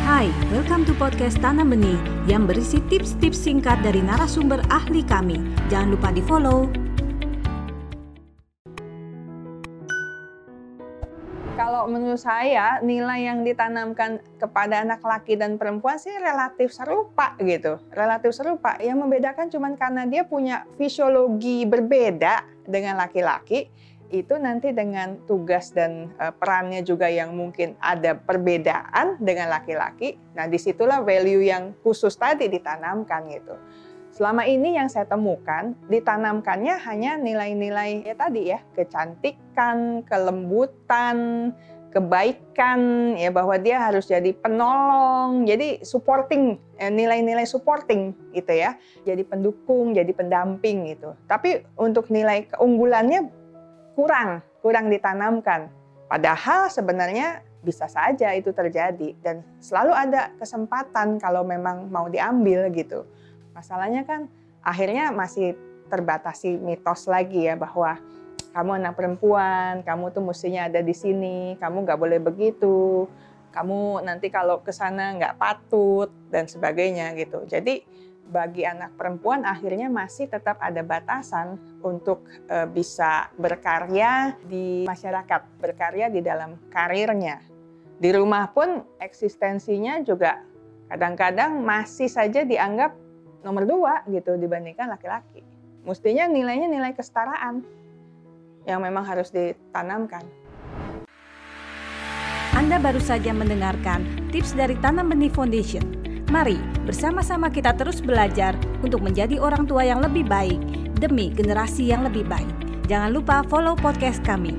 Hai, welcome to podcast Tanam Benih yang berisi tips-tips singkat dari narasumber ahli kami. Jangan lupa di-follow. Kalau menurut saya nilai yang ditanamkan kepada anak laki dan perempuan sih relatif serupa gitu, relatif serupa. Yang membedakan cuma karena dia punya fisiologi berbeda dengan laki-laki itu nanti dengan tugas dan uh, perannya juga yang mungkin ada perbedaan dengan laki-laki. Nah, di situlah value yang khusus tadi ditanamkan gitu. Selama ini yang saya temukan ditanamkannya hanya nilai-nilai ya tadi ya kecantikan, kelembutan, kebaikan ya bahwa dia harus jadi penolong, jadi supporting eh, nilai-nilai supporting gitu ya, jadi pendukung, jadi pendamping gitu. Tapi untuk nilai keunggulannya kurang, kurang ditanamkan. Padahal sebenarnya bisa saja itu terjadi dan selalu ada kesempatan kalau memang mau diambil gitu. Masalahnya kan akhirnya masih terbatasi mitos lagi ya bahwa kamu anak perempuan, kamu tuh mestinya ada di sini, kamu nggak boleh begitu, kamu nanti kalau ke sana nggak patut dan sebagainya gitu. Jadi bagi anak perempuan akhirnya masih tetap ada batasan untuk e, bisa berkarya di masyarakat, berkarya di dalam karirnya. Di rumah pun eksistensinya juga kadang-kadang masih saja dianggap nomor dua gitu dibandingkan laki-laki. Mestinya nilainya nilai kesetaraan yang memang harus ditanamkan. Anda baru saja mendengarkan tips dari Tanam Benih Foundation Mari bersama-sama kita terus belajar untuk menjadi orang tua yang lebih baik demi generasi yang lebih baik. Jangan lupa follow podcast kami.